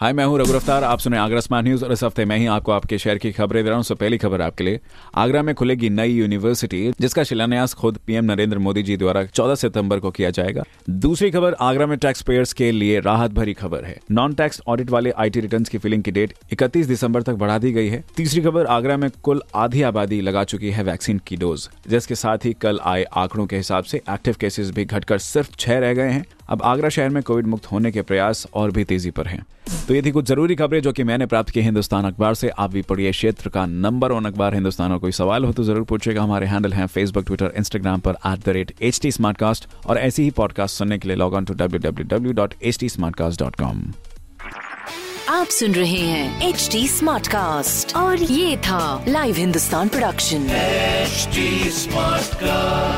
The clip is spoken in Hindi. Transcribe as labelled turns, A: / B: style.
A: हाय, मैं हूँ रघु रफ्तार। आप सुने आगरा स्मार्ट न्यूज़ और इस हफ़्ते मैं ही आपको आपके शहर की खबरें दे रहा हूँ। सो पहली खबर आपके लिए। आगरा में खुलेगी नई यूनिवर्सिटी, जिसका शिलान्यास खुद पीएम नरेंद्र मोदी जी द्वारा 14 सितंबर को किया जाएगा। दूसरी खबर, आगरा में टैक्स पेयर्स के लिए राहत भरी खबर है। नॉन टैक्स ऑडिट वाले आईटी रिटर्न्स की फिलिंग की डेट 31 दिसंबर तक बढ़ा दी गई है। तीसरी खबर, आगरा में कुल आधी आबादी लगा चुकी है वैक्सीन की डोज जिसके साथ ही कल आए आंकड़ों के हिसाब से एक्टिव केसेस भी घटकर सिर्फ़ छह रह गए हैं। अब आगरा शहर में कोविड मुक्त होने के प्रयास और भी तेज़ी पर हैं। तो ये थी कुछ ज़रूरी खबरें जो कि मैंने प्राप्त की हिंदुस्तान अखबार से। आप भी पढ़िए क्षेत्र का नंबर वन अखबार। हिंदुस्तान और कोई सवाल हो तो ज़रूर पूछेगा हमारे हैंडल हैं फेसबुक ट्विटर इंस्टाग्राम पर at the rate H T और ऐसी ही पॉडकास्ट सुनने के लिए log on to W W W dot H T dot com
B: आप सुन रहे हैं एच डी स्मार्ट कास्ट और ये था live Hindustan production
C: HD Smartcast.